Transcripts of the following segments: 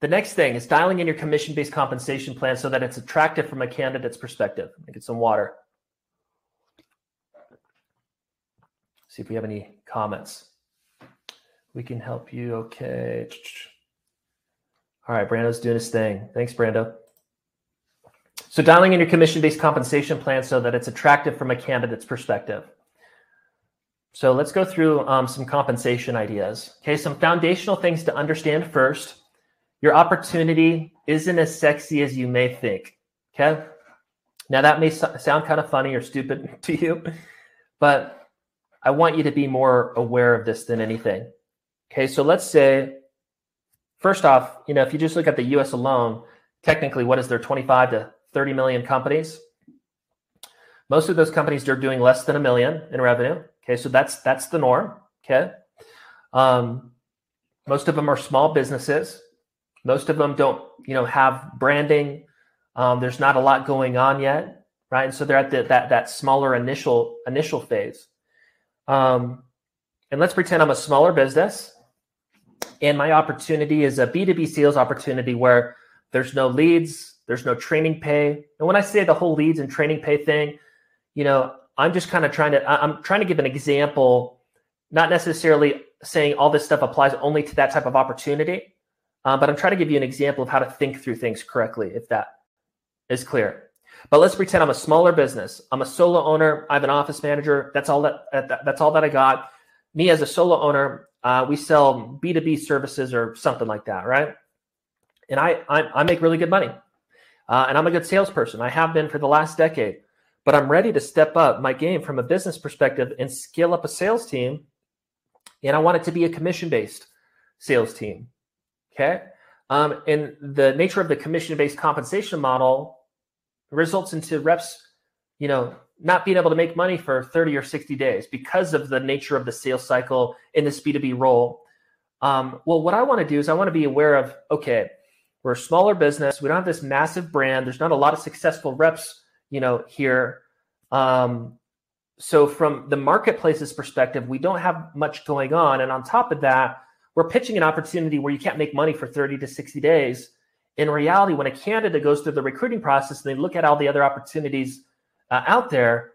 The next thing is dialing in your commission based compensation plan so that it's attractive from a candidate's perspective. Get some water. See if we have any comments. We can help you. Okay. All right, Brando's doing his thing. Thanks, Brando. So dialing in your commission-based compensation plan so that it's attractive from a candidate's perspective. So let's go through um, some compensation ideas. Okay, some foundational things to understand first. Your opportunity isn't as sexy as you may think. Okay. Now that may sound kind of funny or stupid to you, but I want you to be more aware of this than anything. Okay, so let's say, first off, you know, if you just look at the US alone, technically, what is there, 25 to 30 million companies? Most of those companies are doing less than a million in revenue. Okay, so that's that's the norm. Okay. Um, most of them are small businesses. Most of them don't, you know, have branding. Um, there's not a lot going on yet, right? And so they're at the, that that smaller initial initial phase. Um, and let's pretend I'm a smaller business and my opportunity is a B2B sales opportunity where there's no leads, there's no training pay. And when I say the whole leads and training pay thing, you know, I'm just kind of trying to, I'm trying to give an example, not necessarily saying all this stuff applies only to that type of opportunity, uh, but I'm trying to give you an example of how to think through things correctly, if that is clear. But let's pretend I'm a smaller business. I'm a solo owner. I have an office manager. That's all that, that that's all that I got. Me as a solo owner, uh, we sell B2B services or something like that, right? And I, I, I make really good money. Uh, and I'm a good salesperson. I have been for the last decade, but I'm ready to step up my game from a business perspective and scale up a sales team. And I want it to be a commission based sales team. Okay. Um, and the nature of the commission based compensation model results into reps, you know, not being able to make money for 30 or 60 days because of the nature of the sales cycle in this B2B role. Um, well, what I want to do is I want to be aware of okay, we're a smaller business. We don't have this massive brand. There's not a lot of successful reps, you know, here. Um, so from the marketplace's perspective, we don't have much going on. And on top of that, we're pitching an opportunity where you can't make money for 30 to 60 days. In reality, when a candidate goes through the recruiting process and they look at all the other opportunities uh, out there,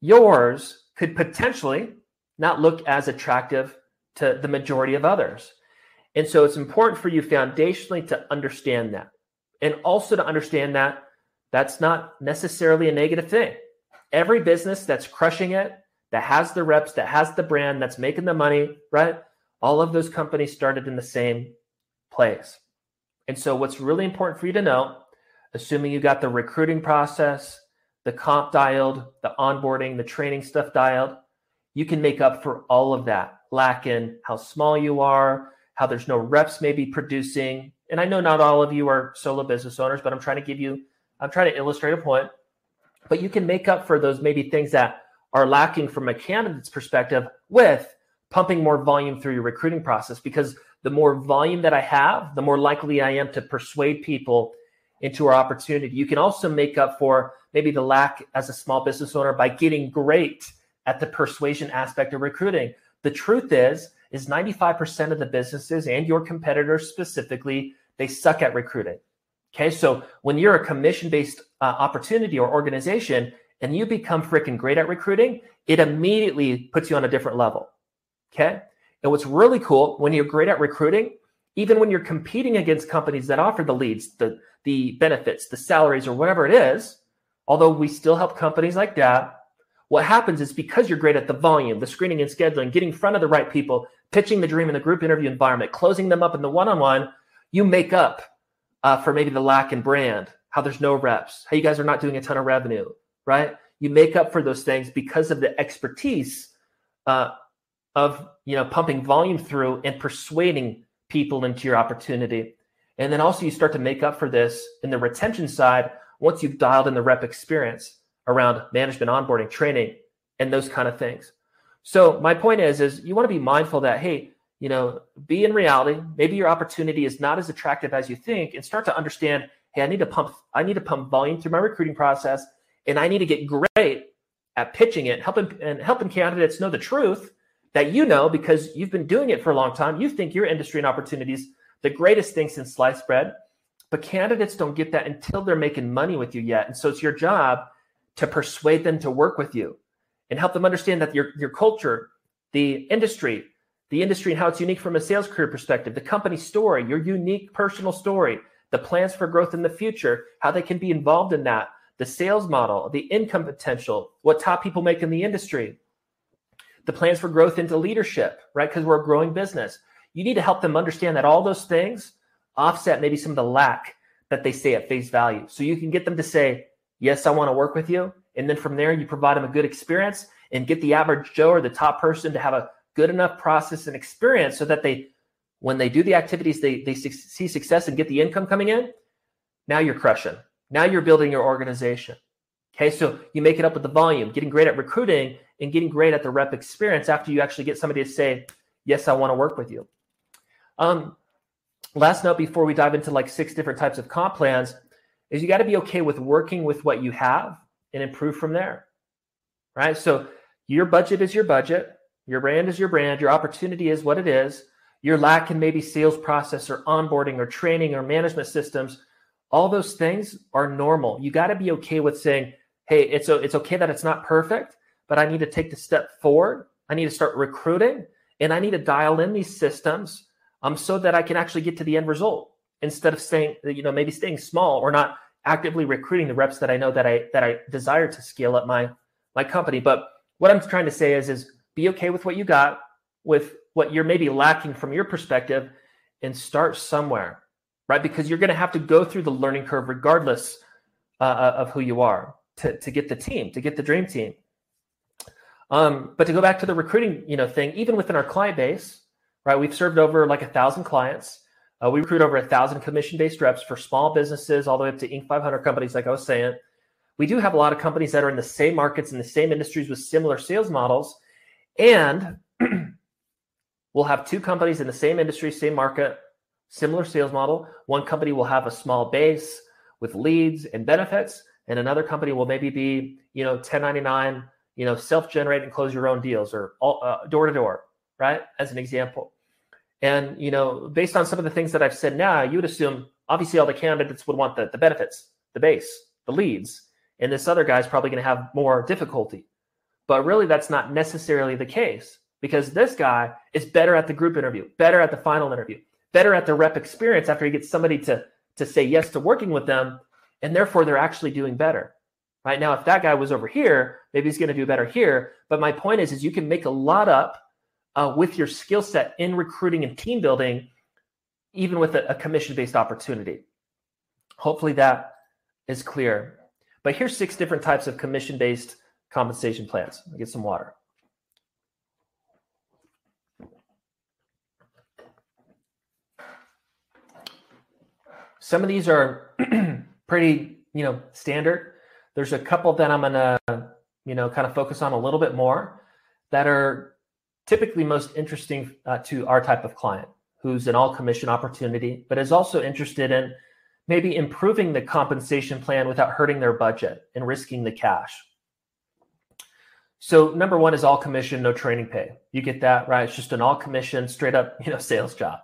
yours could potentially not look as attractive to the majority of others. And so it's important for you foundationally to understand that. And also to understand that that's not necessarily a negative thing. Every business that's crushing it, that has the reps, that has the brand, that's making the money, right? All of those companies started in the same place. And so what's really important for you to know, assuming you got the recruiting process, the comp dialed, the onboarding, the training stuff dialed, you can make up for all of that lack in how small you are, how there's no reps maybe producing. And I know not all of you are solo business owners, but I'm trying to give you, I'm trying to illustrate a point. But you can make up for those maybe things that are lacking from a candidate's perspective with pumping more volume through your recruiting process because the more volume that I have, the more likely I am to persuade people into our opportunity. You can also make up for maybe the lack as a small business owner by getting great at the persuasion aspect of recruiting. The truth is, is 95% of the businesses and your competitors specifically, they suck at recruiting. Okay, so when you're a commission-based uh, opportunity or organization and you become freaking great at recruiting, it immediately puts you on a different level. Okay, and what's really cool when you're great at recruiting, even when you're competing against companies that offer the leads, the the benefits, the salaries, or whatever it is, although we still help companies like that, what happens is because you're great at the volume, the screening and scheduling, getting in front of the right people, pitching the dream in the group interview environment, closing them up in the one on one, you make up uh, for maybe the lack in brand, how there's no reps, how you guys are not doing a ton of revenue, right? You make up for those things because of the expertise uh, of you know pumping volume through and persuading people into your opportunity. And then also you start to make up for this in the retention side once you've dialed in the rep experience around management, onboarding, training, and those kind of things. So my point is, is you want to be mindful that, hey, you know, be in reality. Maybe your opportunity is not as attractive as you think, and start to understand, hey, I need to pump, I need to pump volume through my recruiting process, and I need to get great at pitching it, helping and helping candidates know the truth that you know because you've been doing it for a long time. You think your industry and opportunities the greatest thing since sliced bread. But candidates don't get that until they're making money with you yet. And so it's your job to persuade them to work with you and help them understand that your, your culture, the industry, the industry and how it's unique from a sales career perspective, the company story, your unique personal story, the plans for growth in the future, how they can be involved in that, the sales model, the income potential, what top people make in the industry, the plans for growth into leadership, right? Because we're a growing business. You need to help them understand that all those things offset maybe some of the lack that they say at face value. So you can get them to say, Yes, I want to work with you. And then from there, you provide them a good experience and get the average Joe or the top person to have a good enough process and experience so that they, when they do the activities, they, they see success and get the income coming in. Now you're crushing. Now you're building your organization. Okay, so you make it up with the volume, getting great at recruiting and getting great at the rep experience after you actually get somebody to say, Yes, I want to work with you. Um, last note before we dive into like six different types of comp plans is you got to be okay with working with what you have and improve from there. Right. So your budget is your budget, your brand is your brand, your opportunity is what it is. Your lack in maybe sales process or onboarding or training or management systems, all those things are normal. You got to be okay with saying, hey, it's, it's okay that it's not perfect, but I need to take the step forward. I need to start recruiting and I need to dial in these systems um, so that I can actually get to the end result instead of staying, you know, maybe staying small or not actively recruiting the reps that I know that I that I desire to scale up my my company. But what I'm trying to say is is be okay with what you got, with what you're maybe lacking from your perspective, and start somewhere, right? Because you're going to have to go through the learning curve regardless uh, uh, of who you are to to get the team, to get the dream team. Um, but to go back to the recruiting, you know, thing, even within our client base, right? We've served over like a thousand clients. Uh, we recruit over a thousand commission-based reps for small businesses, all the way up to Inc. 500 companies, like I was saying. We do have a lot of companies that are in the same markets in the same industries with similar sales models, and we'll have two companies in the same industry, same market, similar sales model. One company will have a small base with leads and benefits, and another company will maybe be, you know, 1099, you know, self-generate and close your own deals or uh, door to door, right? As an example. And you know, based on some of the things that I've said now, you would assume obviously all the candidates would want the, the benefits, the base, the leads, and this other guy's probably going to have more difficulty. But really, that's not necessarily the case because this guy is better at the group interview, better at the final interview, better at the rep experience after he gets somebody to to say yes to working with them, and therefore they're actually doing better. Right now, if that guy was over here, maybe he's going to do better here. But my point is, is you can make a lot up uh, with your skill set in recruiting and team building, even with a, a commission based opportunity. Hopefully that is clear. But here's six different types of commission based compensation plans. Get some water. Some of these are pretty, you know, standard. There's a couple that I'm gonna, you know, kind of focus on a little bit more that are typically most interesting uh, to our type of client who's an all commission opportunity, but is also interested in maybe improving the compensation plan without hurting their budget and risking the cash. So number one is all commission, no training pay. You get that, right? It's just an all commission, straight up, you know, sales job.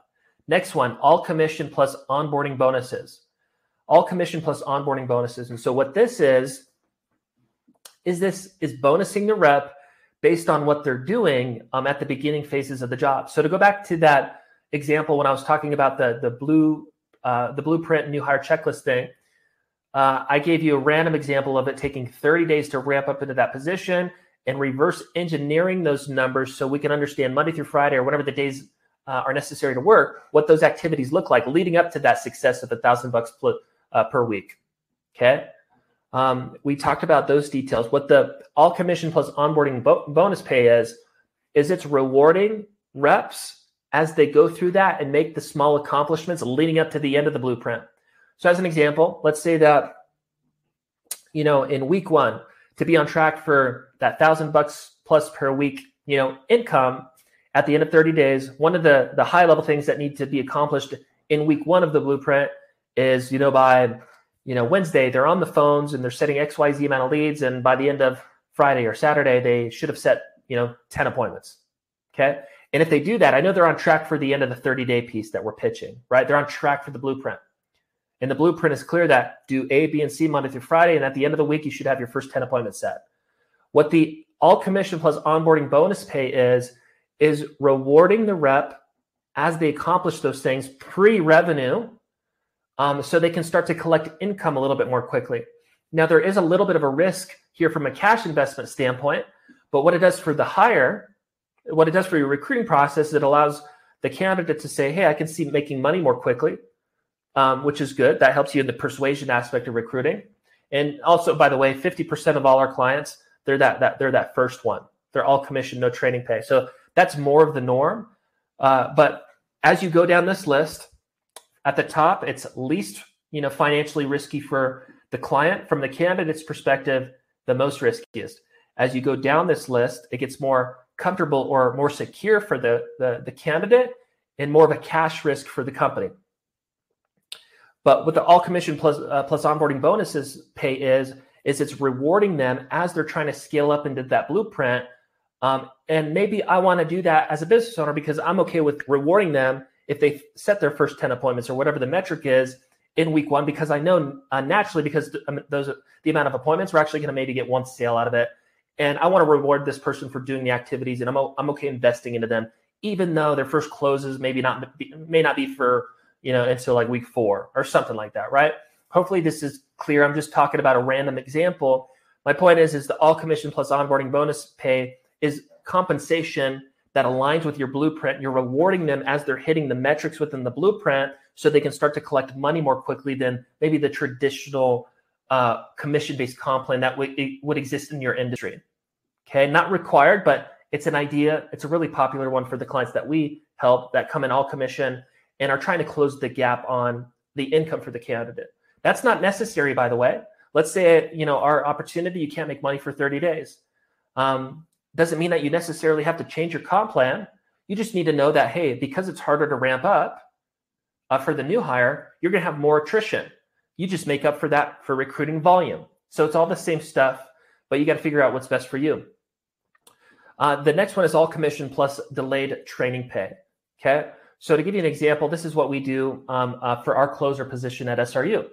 Next one, all commission plus onboarding bonuses. All commission plus onboarding bonuses. And so what this is, is this is bonusing the rep based on what they're doing um, at the beginning phases of the job. So to go back to that example when I was talking about the the blue uh, the blueprint new hire checklist thing, uh, I gave you a random example of it taking 30 days to ramp up into that position and reverse engineering those numbers so we can understand Monday through Friday or whatever the days uh, are necessary to work, what those activities look like leading up to that success of a thousand bucks uh, per week. Okay. Um, we talked about those details. What the all commission plus onboarding bo- bonus pay is, is it's rewarding reps as they go through that and make the small accomplishments leading up to the end of the blueprint. So, as an example, let's say that, you know, in week one, to be on track for that thousand bucks plus per week, you know, income at the end of 30 days, one of the, the high level things that need to be accomplished in week one of the blueprint is, you know, by you know, Wednesday they're on the phones and they're setting XYZ amount of leads. And by the end of Friday or Saturday, they should have set, you know, 10 appointments. Okay. And if they do that, I know they're on track for the end of the 30 day piece that we're pitching, right? They're on track for the blueprint. And the blueprint is clear that do A, B, and C Monday through Friday. And at the end of the week, you should have your first 10 appointments set. What the all commission plus onboarding bonus pay is, is rewarding the rep as they accomplish those things pre revenue um, so they can start to collect income a little bit more quickly. Now, there is a little bit of a risk here from a cash investment standpoint, but what it does for the hire, what it does for your recruiting process, it allows the candidate to say, hey, I can see making money more quickly, um, which is good. That helps you in the persuasion aspect of recruiting. And also, by the way, 50% of all our clients, they're that, that they're that first one. They're all commission, no training pay. So that's more of the norm. Uh, but as you go down this list, at the top, it's least you know financially risky for the client. From the candidate's perspective, the most riskiest. As you go down this list, it gets more comfortable or more secure for the, the, the candidate and more of a cash risk for the company. But what the all commission plus uh, plus onboarding bonuses pay is is it's rewarding them as they're trying to scale up into that blueprint. Um, and maybe I want to do that as a business owner because I'm okay with rewarding them if they set their first 10 appointments or whatever the metric is in week one, because I know uh, naturally, because th- um, those the amount of appointments, we're actually going to maybe get one sale out of it. And I want to reward this person for doing the activities, and I'm, I'm okay investing into them, even though their first closes maybe not be, may not be for you know until like week four or something like that, right? Hopefully this is clear. I'm just talking about a random example. My point is, is the all commission plus onboarding bonus pay is compensation that aligns with your blueprint. You're rewarding them as they're hitting the metrics within the blueprint so they can start to collect money more quickly than maybe the traditional uh, commission based comp plan that w- would exist in your industry. Okay, not required, but it's an idea. It's a really popular one for the clients that we help that come in all commission and are trying to close the gap on the income for the candidate. That's not necessary, by the way. Let's say you know our opportunity, you can't make money for 30 days. Um, doesn't mean that you necessarily have to change your comp plan. You just need to know that, hey, because it's harder to ramp up uh, for the new hire, you're going to have more attrition. You just make up for that for recruiting volume. So it's all the same stuff, but you got to figure out what's best for you. Uh, the next one is all commission plus delayed training pay. Okay. So to give you an example, this is what we do um, uh, for our closer position at SRU.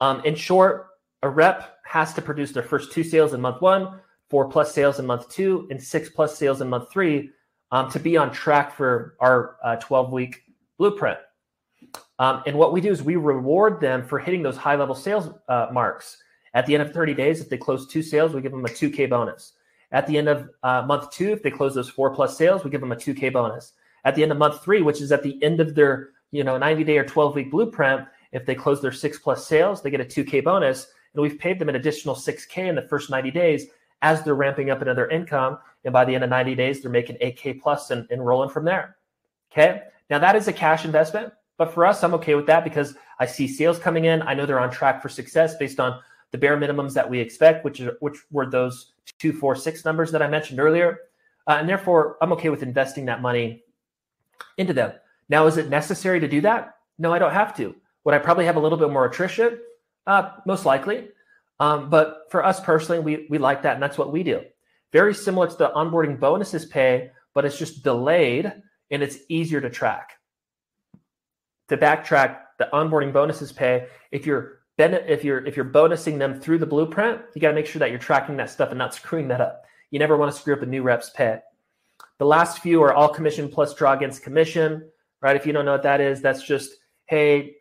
Um, in short, a rep has to produce their first two sales in month one, four plus sales in month two and six plus sales in month three um, to be on track for our uh, 12 week blueprint. Um, and what we do is we reward them for hitting those high level sales uh, marks. At the end of 30 days, if they close two sales, we give them a 2K bonus. At the end of uh, month two, if they close those four plus sales, we give them a 2K bonus. At the end of month three, which is at the end of their you know 90 day or 12 week blueprint, if they close their six plus sales, they get a 2K bonus. And we've paid them an additional 6K in the first 90 days as they're ramping up into their income. And by the end of 90 days, they're making 8K plus and, and rolling from there. Okay. Now that is a cash investment, but for us, I'm okay with that because I see sales coming in. I know they're on track for success based on the bare minimums that we expect, which are, which were those two, four, six numbers that I mentioned earlier. Uh, and therefore, I'm okay with investing that money into them. Now, is it necessary to do that? No, I don't have to. Would I probably have a little bit more attrition? Uh, most likely. Um, but for us personally, we, we like that, and that's what we do. Very similar to the onboarding bonuses pay, but it's just delayed and it's easier to track. To backtrack, the onboarding bonuses pay, if you're if you're if you're bonusing them through the blueprint, you got to make sure that you're tracking that stuff and not screwing that up. You never want to screw up a new rep's pay. The last few are all commission plus draw against commission, right? If you don't know what that is, that's just hey,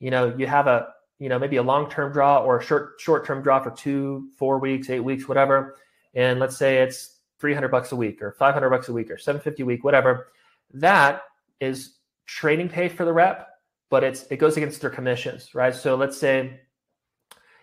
you know, you have a you know, maybe a long-term draw or a short short-term draw for two, four weeks, eight weeks, whatever. And let's say it's 300 bucks a week or 500 bucks a week or 750 a week, whatever. That is training pay for the rep, but it's it goes against their commissions, right? So let's say,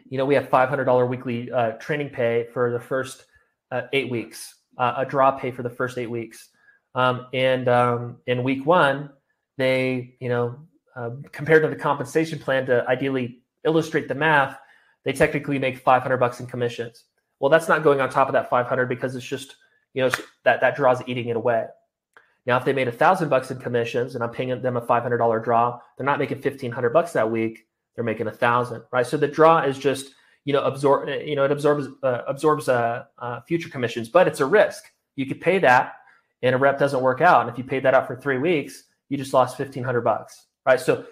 you know, we have $500 weekly uh, training pay for the first uh, eight weeks, uh, a draw pay for the first eight weeks, um, and um, in week one, they, you know, uh, compared to the compensation plan to ideally illustrate the math, they technically make 500 bucks in commissions. Well, that's not going on top of that 500 because it's just, you know, that, that draws eating it away. Now, if they made a thousand bucks in commissions and I'm paying them a $500 draw, they're not making 1500 bucks that week. They're making a thousand, right? So the draw is just, you know, absorb, you know, it absorbs, uh, absorbs uh, uh, future commissions, but it's a risk. You could pay that and a rep doesn't work out, and if you paid that out for three weeks, you just lost fifteen hundred bucks, right? So,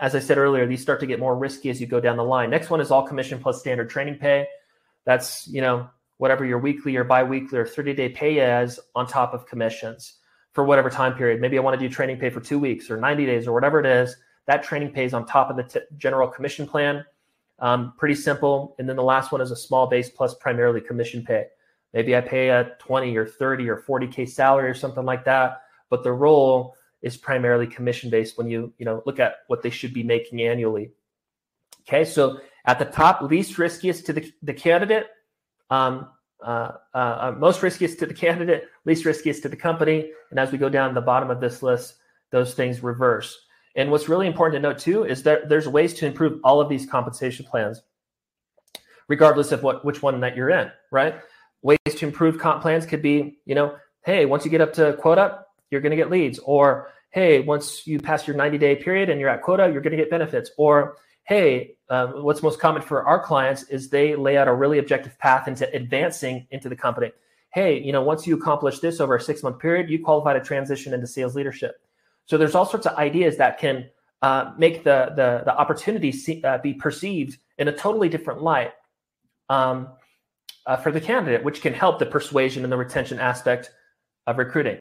as I said earlier, these start to get more risky as you go down the line. Next one is all commission plus standard training pay. That's you know whatever your weekly or biweekly or thirty day pay is on top of commissions for whatever time period. Maybe I want to do training pay for two weeks or ninety days or whatever it is. That training pays on top of the t- general commission plan. Um, pretty simple. And then the last one is a small base plus primarily commission pay. Maybe I pay a 20 or 30 or 40K salary or something like that. But the role is primarily commission based when you, you know, look at what they should be making annually. Okay. So at the top, least riskiest to the, the candidate, um, uh, uh, uh, most riskiest to the candidate, least riskiest to the company. And as we go down the bottom of this list, those things reverse. And what's really important to note too is that there's ways to improve all of these compensation plans, regardless of what which one that you're in, right? Ways to improve comp plans could be, you know, hey, once you get up to quota, you're going to get leads, or hey, once you pass your 90 day period and you're at quota, you're going to get benefits, or hey, um, what's most common for our clients is they lay out a really objective path into advancing into the company. Hey, you know, once you accomplish this over a six month period, you qualify to transition into sales leadership. So there's all sorts of ideas that can uh, make the the, the opportunity see, uh, be perceived in a totally different light um, uh, for the candidate, which can help the persuasion and the retention aspect of recruiting.